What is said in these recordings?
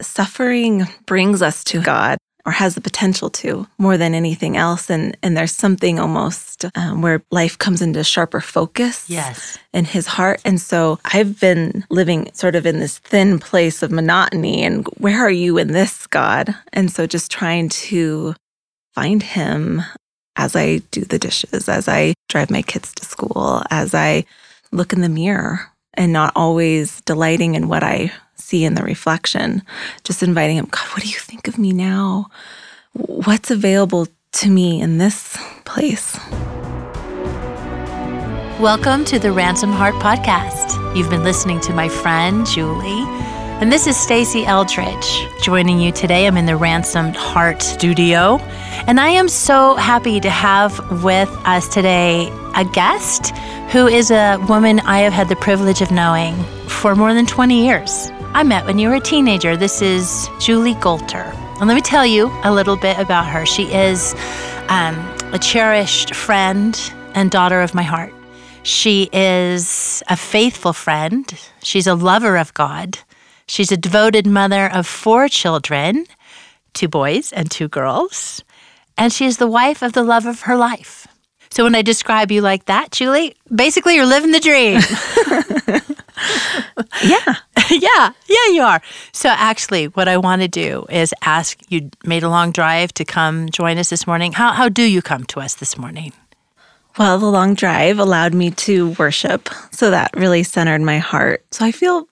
suffering brings us to God or has the potential to more than anything else. And, and there's something almost um, where life comes into sharper focus Yes. in his heart. And so I've been living sort of in this thin place of monotony. And where are you in this, God? And so just trying to find him as I do the dishes, as I drive my kids to school, as I look in the mirror and not always delighting in what I see in the reflection, just inviting him, God, what do you think of me now? What's available to me in this place? Welcome to the Ransomed Heart Podcast. You've been listening to my friend Julie, and this is Stasi Eldredge joining you today. I'm in the Ransomed Heart studio, and I am so happy to have with us today a guest who is a woman I have had the privilege of knowing for more than 20 years. I met when you were a teenager. This is Julie Golter. And let me tell you a little bit about her. She is um, a cherished friend and daughter of my heart. She is a faithful friend. She's a lover of God. She's a devoted mother of four children two boys and two girls. And she is the wife of the love of her life. So when I describe you like that, Julie, basically you're living the dream. Yeah. yeah, yeah, you are. So actually, what I want to do is ask you made a long drive to come join us this morning. How, how do you come to us this morning? Well, the long drive allowed me to worship. So that really centered my heart. So I feel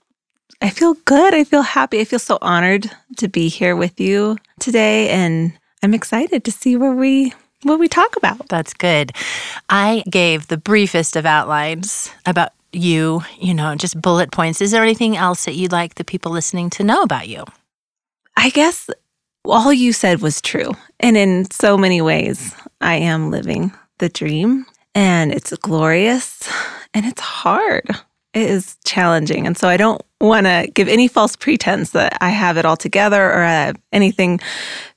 I feel good. I feel happy. I feel so honored to be here with you today and I'm excited to see where we what we talk about. That's good. I gave the briefest of outlines about you, you know, just bullet points. Is there anything else that you'd like the people listening to know about you? I guess all you said was true. And in so many ways, I am living the dream and it's glorious and it's hard. It is challenging. And so I don't want to give any false pretense that I have it all together or I have anything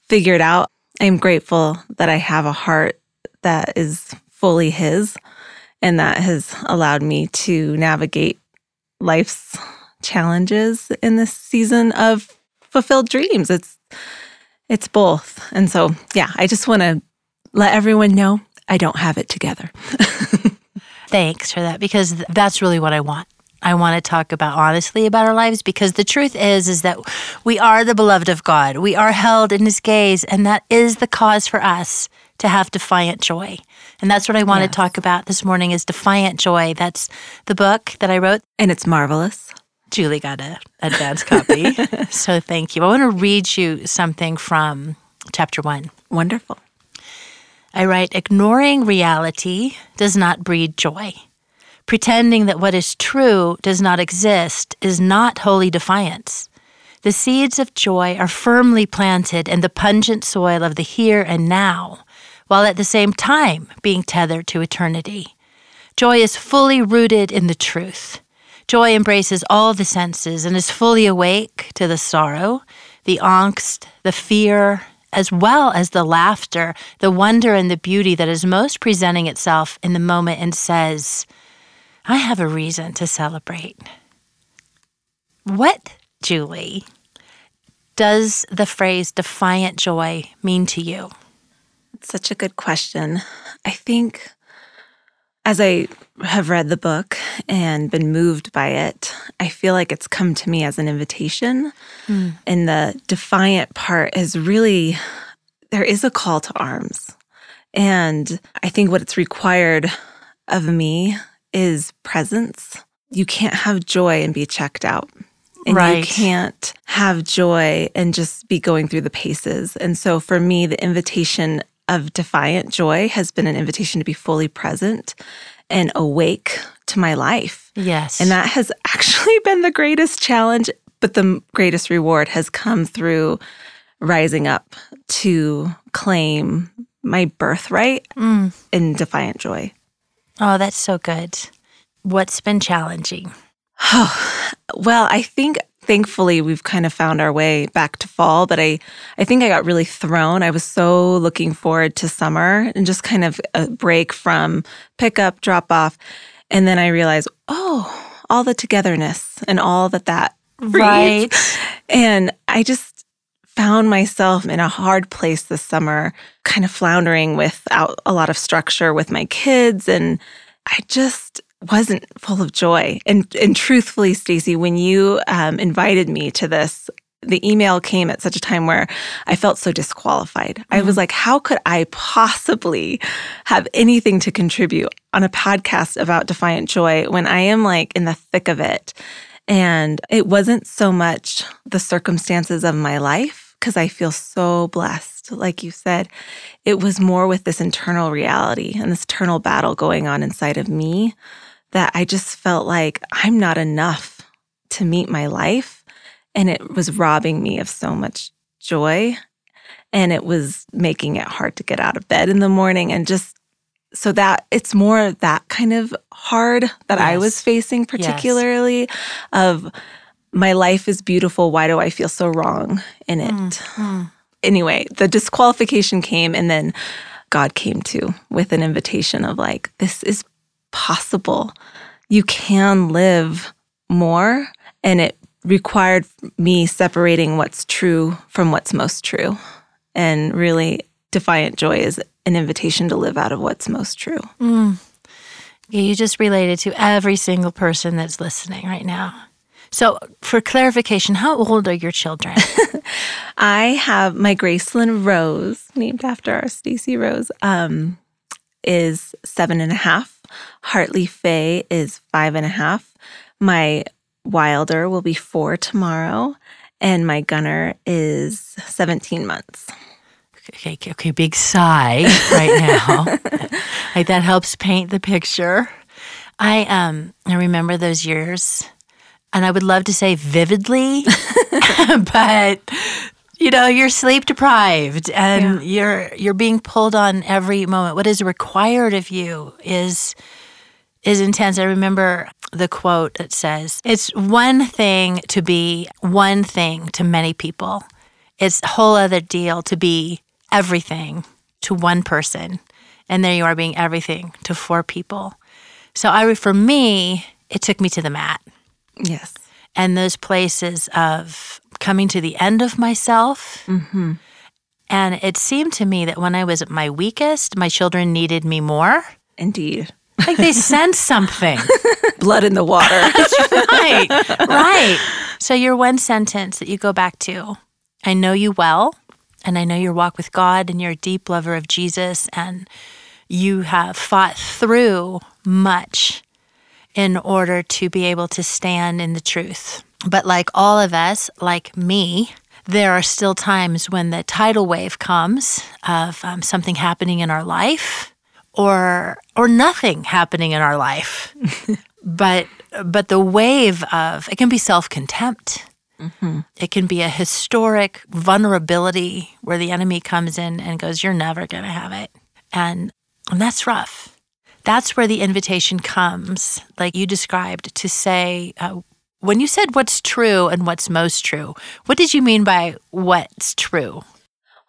figured out. I'm grateful that I have a heart that is fully His and that has allowed me to navigate life's challenges in this season of fulfilled dreams. It's it's both. And so, yeah, I just want to let everyone know I don't have it together. Thanks for that because that's really what I want. I want to talk about honestly about our lives because the truth is is that we are the beloved of God. We are held in his gaze and that is the cause for us to have defiant joy. And that's what I want Yes. to talk about this morning is defiant joy. That's the book that I wrote. and it's marvelous. Julie got a advance copy. so thank you. I want to read you something from chapter 1. Wonderful. I write, ignoring reality does not breed joy. Pretending that what is true does not exist is not holy defiance. The seeds of joy are firmly planted in the pungent soil of the here and now, while at the same time being tethered to eternity. Joy is fully rooted in the truth. Joy embraces all the senses and is fully awake to the sorrow, the angst, the fear, as well as the laughter, the wonder, and the beauty that is most presenting itself in the moment and says, I have a reason to celebrate. What, Julie, does the phrase defiant joy mean to you? It's such a good question. I think as I have read the book and been moved by it, I feel like it's come to me as an invitation. Hmm. And the defiant part is really, there is a call to arms. And I think what it's required of me is presence. You can't have joy and be checked out. And you can't have joy and just be going through the paces. And so for me, the invitation of defiant joy has been an invitation to be fully present and awake to my life. Yes. And that has actually been the greatest challenge, but the greatest reward has come through rising up to claim my birthright Mm. in defiant joy. Oh, that's so good. What's been challenging? Oh, Well, I think thankfully we've kind of found our way back to fall, but I I think I got really thrown. I was so looking forward to summer and just kind of a break from pickup, drop off, and then I realized, oh, all the togetherness and all that that breeds. Right. And I just found myself in a hard place this summer, kind of floundering without a lot of structure with my kids. And I just wasn't full of joy. And, and truthfully, Stasi, when you um, invited me to this, the email came at such a time where I felt so disqualified. Mm-hmm. I was mm-hmm. like, how could I possibly have anything to contribute on a podcast about defiant joy when I am like in the thick of it? And it wasn't so much the circumstances of my life, because I feel so blessed. Like you said, it was more with this internal reality and this internal battle going on inside of me that I just felt like I'm not enough to meet my life. And it was robbing me of so much joy. And it was making it hard to get out of bed in the morning. And just so that it's more that kind of hard that yes. I was facing, particularly yes. of my life is beautiful. Why do I feel so wrong in it? Mm-hmm. Anyway, the disqualification came, and then God came to with an invitation of like, this is possible. You can live more. And it required me separating what's true from what's most true. And really, Defiant Joy is an invitation to live out of what's most true. Mm. Yeah, you just related to every single person that's listening right now. So, for clarification, how old are your children? I have my Gracelyn Rose, named after our Stasi Rose, um, is seven and a half. Hartley Faye is five and a half. My Wilder will be four tomorrow, and my Gunner is 17 months. Okay, okay, okay big sigh right now. like that helps paint the picture. I um I remember those years and I would love to say vividly, but you know you're sleep deprived and yeah. you're you're being pulled on every moment. What is required of you is is intense. I remember the quote that says, "It's one thing to be one thing to many people. It's a whole other deal to be everything to one person." And there you are being everything to four people. So I for me, it took me to the mat. Yes. And those places of coming to the end of myself. Mm-hmm. And it seemed to me that when I was at my weakest, my children needed me more. Indeed. Like they sense something. Blood in the water. right. Right. So your one sentence that you go back to I know you well, and I know your walk with God, and you're a deep lover of Jesus, and you have fought through much in order to be able to stand in the truth. But like all of us, like me, there are still times when the tidal wave comes of um, something happening in our life or or nothing happening in our life. but but the wave of it can be self-contempt. Mm-hmm. It can be a historic vulnerability where the enemy comes in and goes, "You're never going to have it," and and that's rough that's where the invitation comes, like you described, to say, uh, when you said what's true and what's most true, what did you mean by what's true?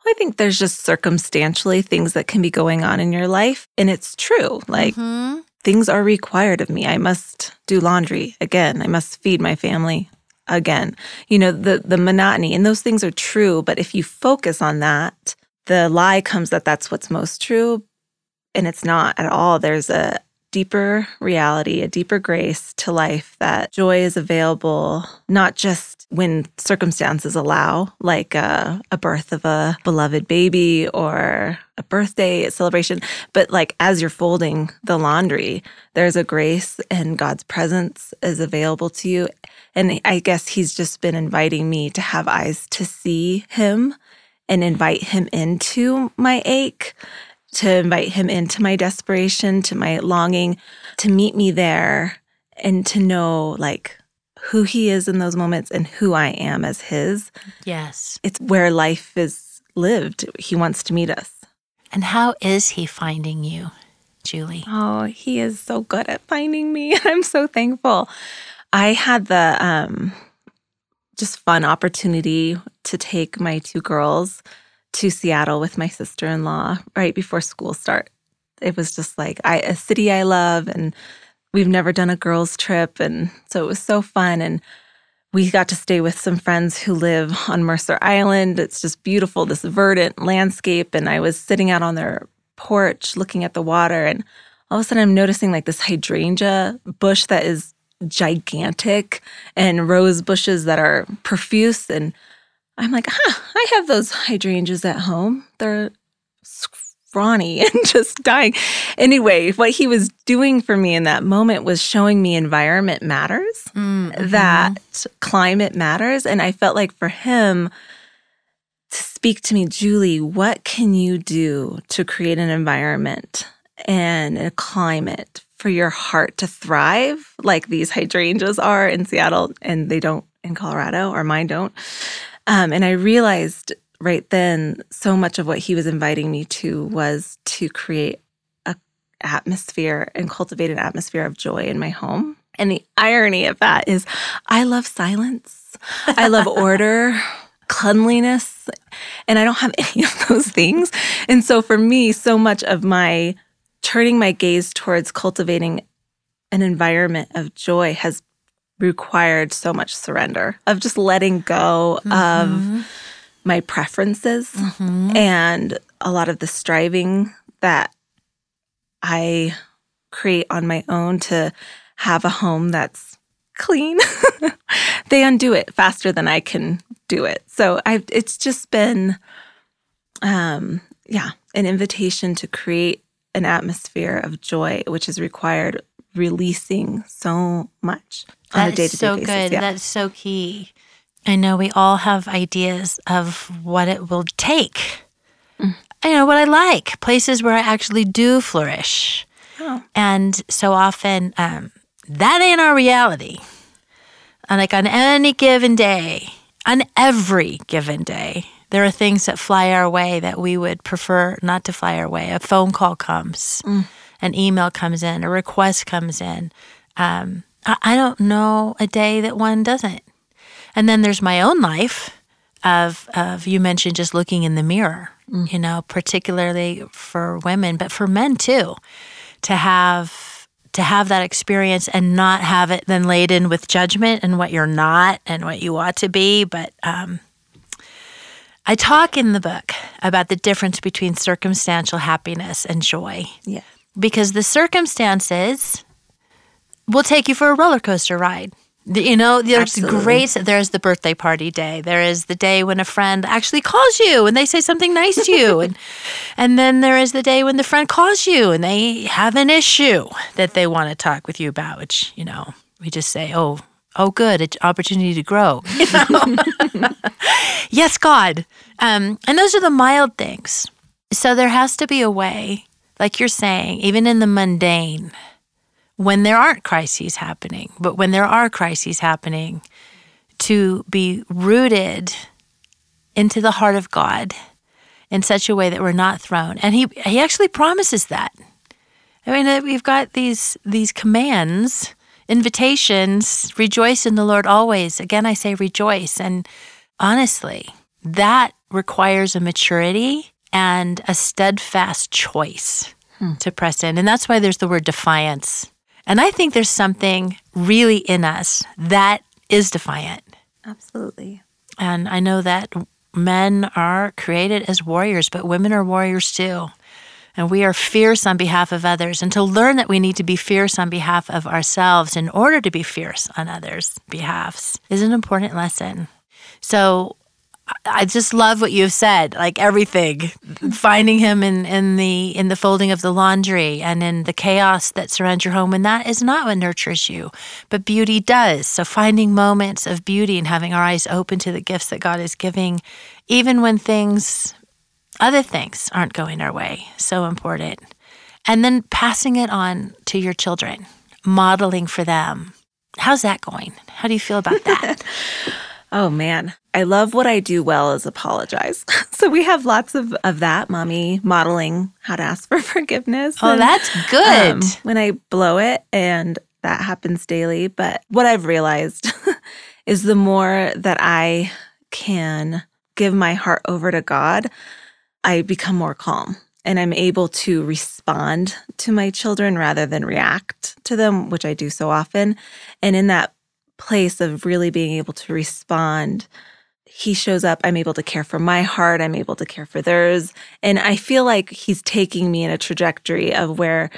I think there's just circumstantially things that can be going on in your life, and it's true. Like, mm-hmm. things are required of me. I must do laundry again, I must feed my family again. You know, the, the monotony, and those things are true. But if you focus on that, the lie comes that that's what's most true, and it's not at all. There's a deeper reality, a deeper grace to life that joy is available not just when circumstances allow, like a, a, birth of a beloved baby or a birthday celebration, but like as you're folding the laundry, there's a grace and God's presence is available to you. And I guess He's just been inviting me to have eyes to see Him and invite Him into my ache to invite him into my desperation, to my longing, to meet me there and to know like who he is in those moments and who I am as his. Yes. It's where life is lived. He wants to meet us. And how is he finding you, Julie? Oh, he is so good at finding me. I'm so thankful. I had the um just fun opportunity to take my two girls to Seattle with my sister in law right before school start. It was just like I, a city I love, and we've never done a girls' trip. And so it was so fun. And we got to stay with some friends who live on Mercer Island. It's just beautiful, this verdant landscape. And I was sitting out on their porch looking at the water. And all of a sudden, I'm noticing like this hydrangea bush that is gigantic and rose bushes that are profuse. And I'm like, huh, I have those hydrangeas at home. They're scrawny and just dying. Anyway, what he was doing for me in that moment was showing me environment matters, mm-hmm. that climate matters. And I felt like for him, to speak to me, Julie, what can you do to create an environment and a climate for your heart to thrive like these hydrangeas are in Seattle and they don't in Colorado or mine don't? Um, and I realized right then so much of what he was inviting me to was to create a atmosphere and cultivate an atmosphere of joy in my home. And the irony of that is I love silence. I love order cleanliness, and I don't have any of those things. And so for me, so much of my turning my gaze towards cultivating an environment of joy has required so much surrender of just letting go mm-hmm. of my preferences mm-hmm. and a lot of the striving that I create on my own to have a home that's clean. they undo it faster than I can do it. So I've it's just been um yeah, an invitation to create an atmosphere of joy, which has required releasing so much on that a day to day so basis. good. Yeah. That's so key. I know we all have ideas of what it will take. Mm. I know what I like, places where I actually do flourish. Oh. And so often, um, that ain't our reality. And like on any given day, on every given day, there are things that fly our way that we would prefer not to fly our way. A phone call comes, mm. an email comes in, a request comes in. Um, I, I don't know a day that one doesn't. And then there's my own life of of you mentioned just looking in the mirror, mm. you know, particularly for women, but for men too, to have to have that experience and not have it then laden with judgment and what you're not and what you ought to be. But um, I talk in the book about the difference between circumstantial happiness and joy. Yeah. Because the circumstances will take you for a roller coaster ride. You know, there's Absolutely. great. There's the birthday party day. There is the day when a friend actually calls you and they say something nice to you, and and then there is the day when the friend calls you and they have an issue that they want to talk with you about. Which you know, we just say, oh, oh, good, an opportunity to grow. You know? yes, God. Um, and those are the mild things. So there has to be a way, like you're saying, even in the mundane when there aren't crises happening, but when there are crises happening, to be rooted into the heart of God in such a way that we're not thrown. And he he actually promises that. I mean, we've got these these commands, invitations, rejoice in the Lord always. Again, I say rejoice. And honestly, that requires a maturity and a steadfast choice hmm. to press in. And that's why there's the word defiance and I think there's something really in us that is defiant. Absolutely. And I know that men are created as warriors, but women are warriors too. And we are fierce on behalf of others. And to learn that we need to be fierce on behalf of ourselves in order to be fierce on others' behalfs is an important lesson. So I just love what you've said, like everything. Finding him in, in the in the folding of the laundry and in the chaos that surrounds your home, and that is not what nurtures you, but beauty does. So finding moments of beauty and having our eyes open to the gifts that God is giving, even when things, other things, aren't going our way, so important. And then passing it on to your children, modeling for them. How's that going? How do you feel about that? Oh man, I love what I do well is apologize. so we have lots of, of that, mommy modeling how to ask for forgiveness. Oh, and, that's good. Um, when I blow it, and that happens daily. But what I've realized is the more that I can give my heart over to God, I become more calm and I'm able to respond to my children rather than react to them, which I do so often. And in that place of really being able to respond. He shows up, I'm able to care for my heart, I'm able to care for theirs. And I feel like he's taking me in a trajectory of where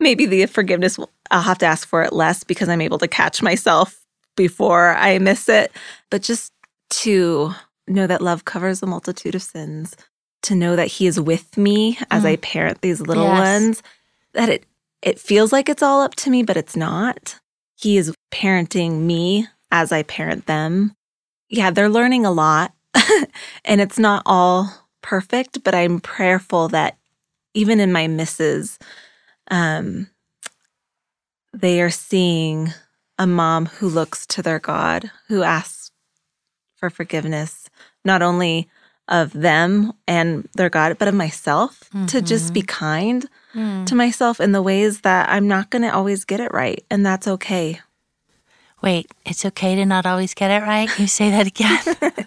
maybe the forgiveness, I'll have to ask for it less because I'm able to catch myself before I miss it. But just to know that love covers a multitude of sins, to know that he is with me as Mm. I parent these little Yes. ones, that it it feels like it's all up to me, but it's not. He is parenting me as I parent them. Yeah, they're learning a lot and it's not all perfect, but I'm prayerful that even in my misses, um, they are seeing a mom who looks to their God, who asks for forgiveness, not only of them and their God, but of myself, to just be kind Mm. to myself in the ways that I'm not going to always get it right. And that's okay. Wait, it's okay to not always get it right? You say that again?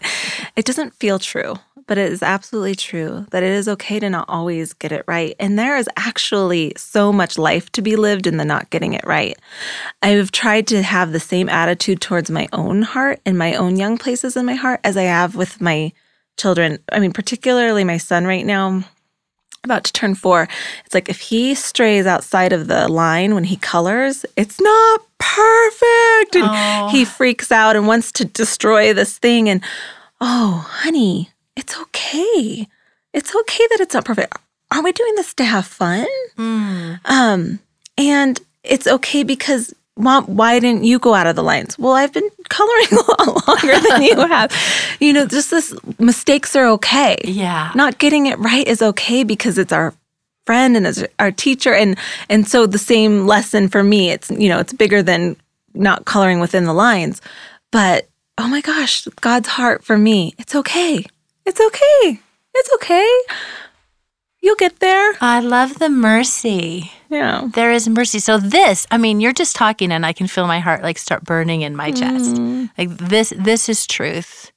It doesn't feel true, but it is absolutely true that it is okay to not always get it right. And there is actually so much life to be lived in the not getting it right. I've tried to have the same attitude towards my own heart and my own young places in my heart as I have with my children. I mean, particularly my son right now. About to turn four. It's like if he strays outside of the line when he colors, it's not perfect. And Oh. he freaks out and wants to destroy this thing. And oh, honey, it's okay. It's okay that it's not perfect. Aren't we doing this to have fun? Mm. Um, and it's okay because mom, why didn't you go out of the lines? Well, I've been coloring a lot longer than you have. You know, just this mistakes are okay. Yeah. Not getting it right is okay because it's our friend and it's our teacher and and so the same lesson for me it's you know it's bigger than not coloring within the lines but oh my gosh god's heart for me it's okay it's okay it's okay you'll get there I love the mercy. yeah There is mercy. So this, I mean, you're just talking and I can feel my heart like start burning in my chest. Mm-hmm. Like this this is truth.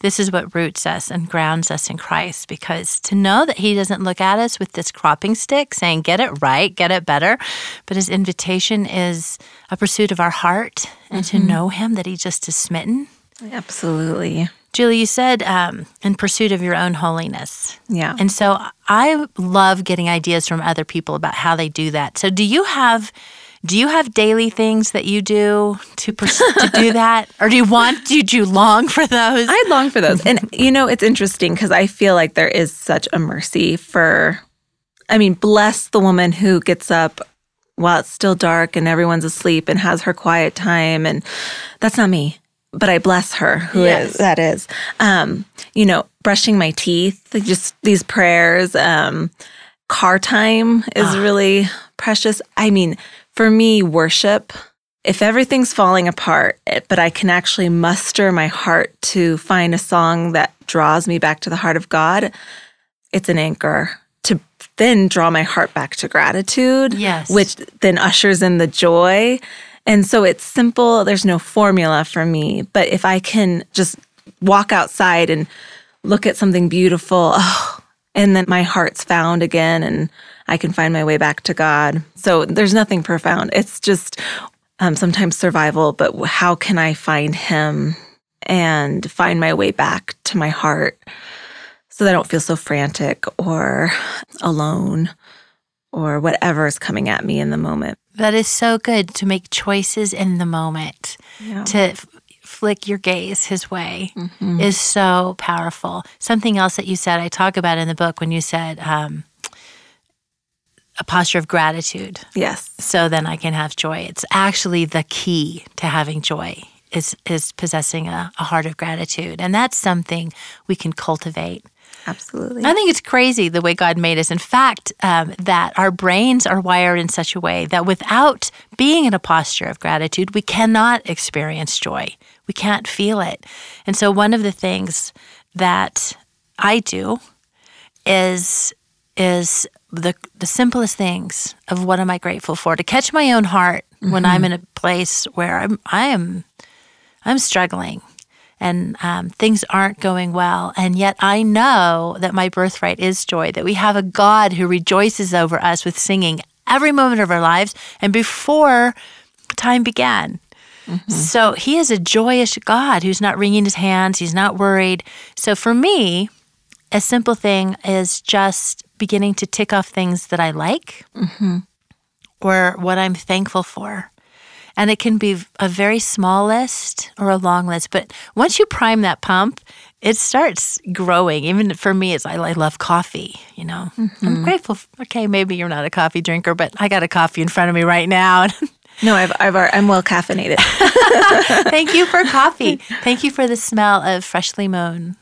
This is what roots us and grounds us in Christ because to know that he doesn't look at us with this cropping stick saying get it right, get it better, but his invitation is a pursuit of our heart and to mm-hmm. know him that he just is smitten. absolutely Julie, you said um, in pursuit of your own holiness. yeah And so I love getting ideas from other people about how they do that. So do you have do you have daily things that you do to pers- to do that, or do you want do you long for those? I long for those. And you know, it's interesting because I feel like there is such a mercy for I mean, bless the woman who gets up while it's still dark and everyone's asleep and has her quiet time and that's not me. But I bless her who is Yes. that is. Um, you know, brushing my teeth, just these prayers, um, car time is really precious. I mean, for me, worship if everything's falling apart, eh, but I can actually muster my heart to find a song that draws me back to the heart of God, it's an anchor to then draw my heart back to gratitude, Yes. which then ushers in the joy. And so it's simple, there's no formula for me, but if I can just walk outside and look at something beautiful, oh, and then my heart's found again and I can find my way back to God. So there's nothing profound. It's just um, sometimes survival, but how can I find Him and find my way back to my heart so that I don't feel so frantic or alone or whatever is coming at me in the moment? that is so good to make choices in the moment. Yeah. To f- flick your gaze his way is so powerful. Something else that you said, I talk about in the book when you said um, a posture of gratitude. Yes. so then I can have joy. It's actually the key to having joy is is possessing a, a heart of gratitude. And that's something we can cultivate. Absolutely. I think it's crazy the way God made us. In fact, um, that our brains are wired in such a way that without being in a posture of gratitude, we cannot experience joy. We can't feel it. And so, one of the things that I do is is the the simplest things of what am I grateful for to catch my own heart when I'm in a place where I'm I am I'm struggling and um, things aren't going well. And yet I know that my birthright is joy, that we have a God who rejoices over us with singing every moment of our lives and before time began. So he is a joyous God who's not wringing his hands, he's not worried. So for me, a simple thing is just beginning to tick off things that I like or what I'm thankful for. And it can be a very small list or a long list. But once you prime that pump, it starts growing. Even for me, it's I, I love coffee. You know, I'm mm-hmm. grateful. f- Okay, maybe you're not a coffee drinker, but I got a coffee in front of me right now. No, I've, I've I'm well caffeinated. Thank you for coffee. Thank you for the smell of freshly mown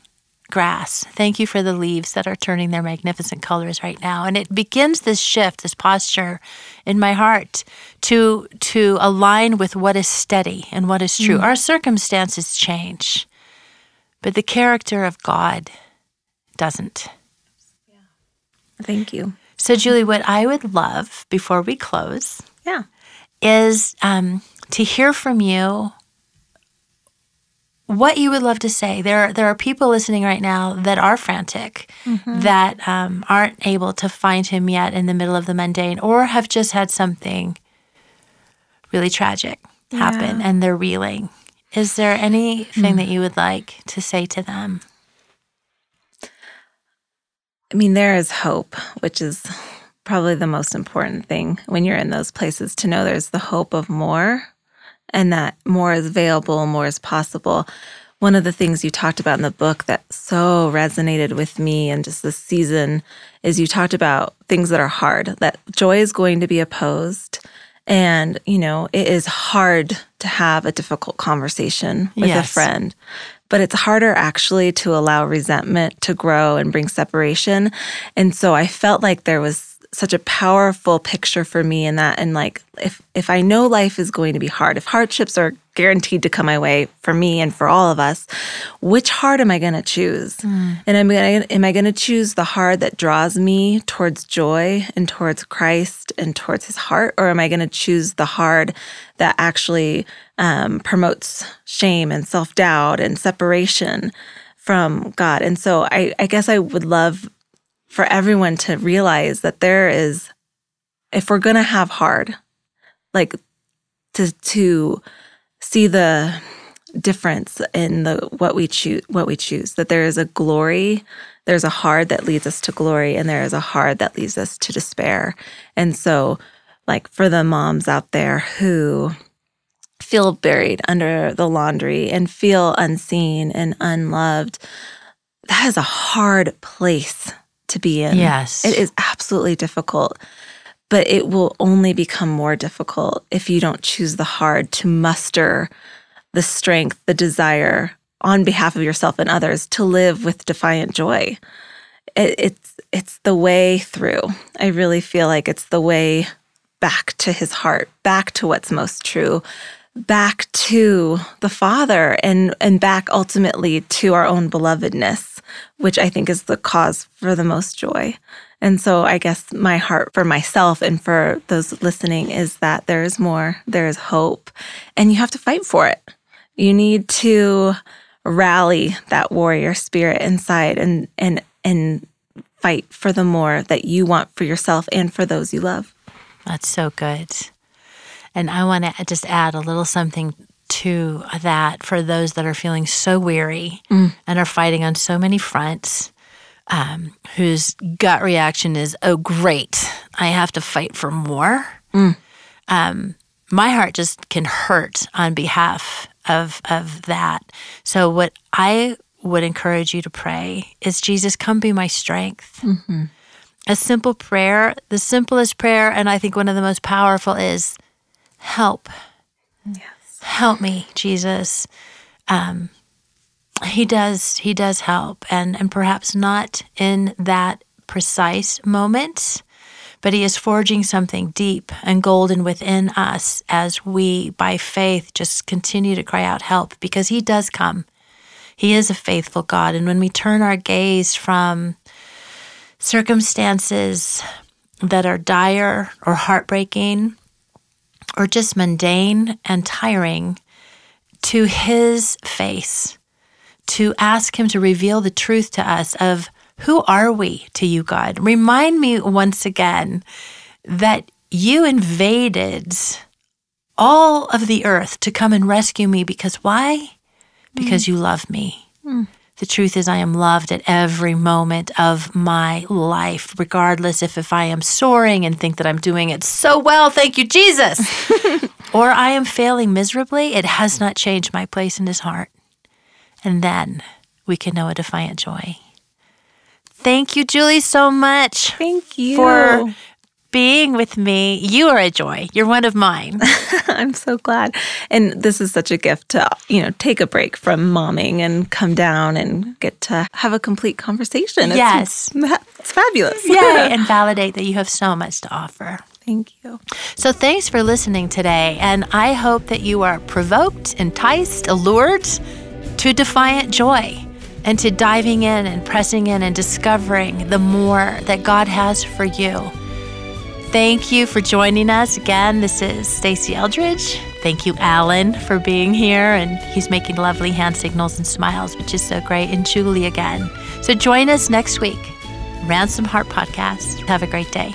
grass. Thank you for the leaves that are turning their magnificent colors right now. And it begins this shift, this posture in my heart to to align with what is steady and what is true. Our circumstances change, but the character of God doesn't. Yeah. Thank you. So, Julie, what I would love before we close Yeah. is um, to hear from you what you would love to say. There, there are people listening right now that are frantic, that um, aren't able to find him yet in the middle of the mundane, or have just had something really tragic happen Yeah. and they're reeling. Is there anything that you would like to say to them? I mean, there is hope, which is probably the most important thing when you're in those places to know there's the hope of more and that more is available, more is possible. One of the things you talked about in the book that so resonated with me and just this season is you talked about things that are hard, that joy is going to be opposed. And, you know, it is hard to have a difficult conversation with a friend but it's harder actually to allow resentment to grow and bring separation. And so I felt like there was such a powerful picture for me in that and like if if I know life is going to be hard, if hardships are guaranteed to come my way for me and for all of us, which heart am I going to choose? And I'm going to am I going to choose the heart that draws me towards joy and towards Christ and towards his heart or am I going to choose the heart that actually um, promotes shame and self doubt and separation from God. And so I, I guess I would love for everyone to realize that there is, if we're going to have hard, like to, to see the difference in the what we choose what we choose that there is a glory there's a hard that leads us to glory and there is a hard that leads us to despair. And so like for the moms out there who feel buried under the laundry and feel unseen and unloved, that is a hard place to be in. Yes. It is absolutely difficult, but it will only become more difficult if you don't choose the hard to muster the strength, the desire on behalf of yourself and others to live with defiant joy. It, it's it's the way through. I really feel like it's the way back to his heart, back to what's most true, back to the Father and and back ultimately to our own belovedness, which I think is the cause for the most joy. And so I guess my heart for myself and for those listening is that there is more, there is hope, and you have to fight for it. You need to rally that warrior spirit inside and and and fight for the more that you want for yourself and for those you love. That's so good. And I want to just add a little something to that for those that are feeling so weary and are fighting on so many fronts, um, whose gut reaction is, oh, great, I have to fight for more. Um, my heart just can hurt on behalf of, of that. So, what I would encourage you to pray is, Jesus, come be my strength a simple prayer, the simplest prayer, and I think one of the most powerful is help. Yes. Help me, Jesus. Um, he does. He does help, and and perhaps not in that precise moment, but he is forging something deep and golden within us as we, by faith, just continue to cry out help because he does come. He is a faithful God, and when we turn our gaze from circumstances that are dire or heartbreaking or just mundane and tiring to his face to ask him to reveal the truth to us of who are we to you god remind me once again that you invaded all of the earth to come and rescue me because why? Because mm. you love me. Mm. The truth is, I am loved at every moment of my life, regardless if, if I am soaring and think that I'm doing it so well, thank you, Jesus, or I am failing miserably. It has not changed my place in his heart. And then we can know a defiant joy. Thank you, Julie, so much Thank you. for being with me. You are a joy. You're one of mine. I'm so glad. And this is such a gift to, you know, take a break from momming and come down and get to have a complete conversation. It's- Yes. It's, fabulous. yeah, and validate that you have so much to offer. Thank you. So, thanks for listening today. And I hope that you are provoked, enticed, allured to defiant joy and to diving in and pressing in and discovering the more that God has for you. Thank you for joining us again. This is Stasi Eldredge. Thank you, Alan, for being here. And he's making lovely hand signals and smiles, which is so great. And Julie again. So join us next week. Ransomed Heart Podcast. Have a great day.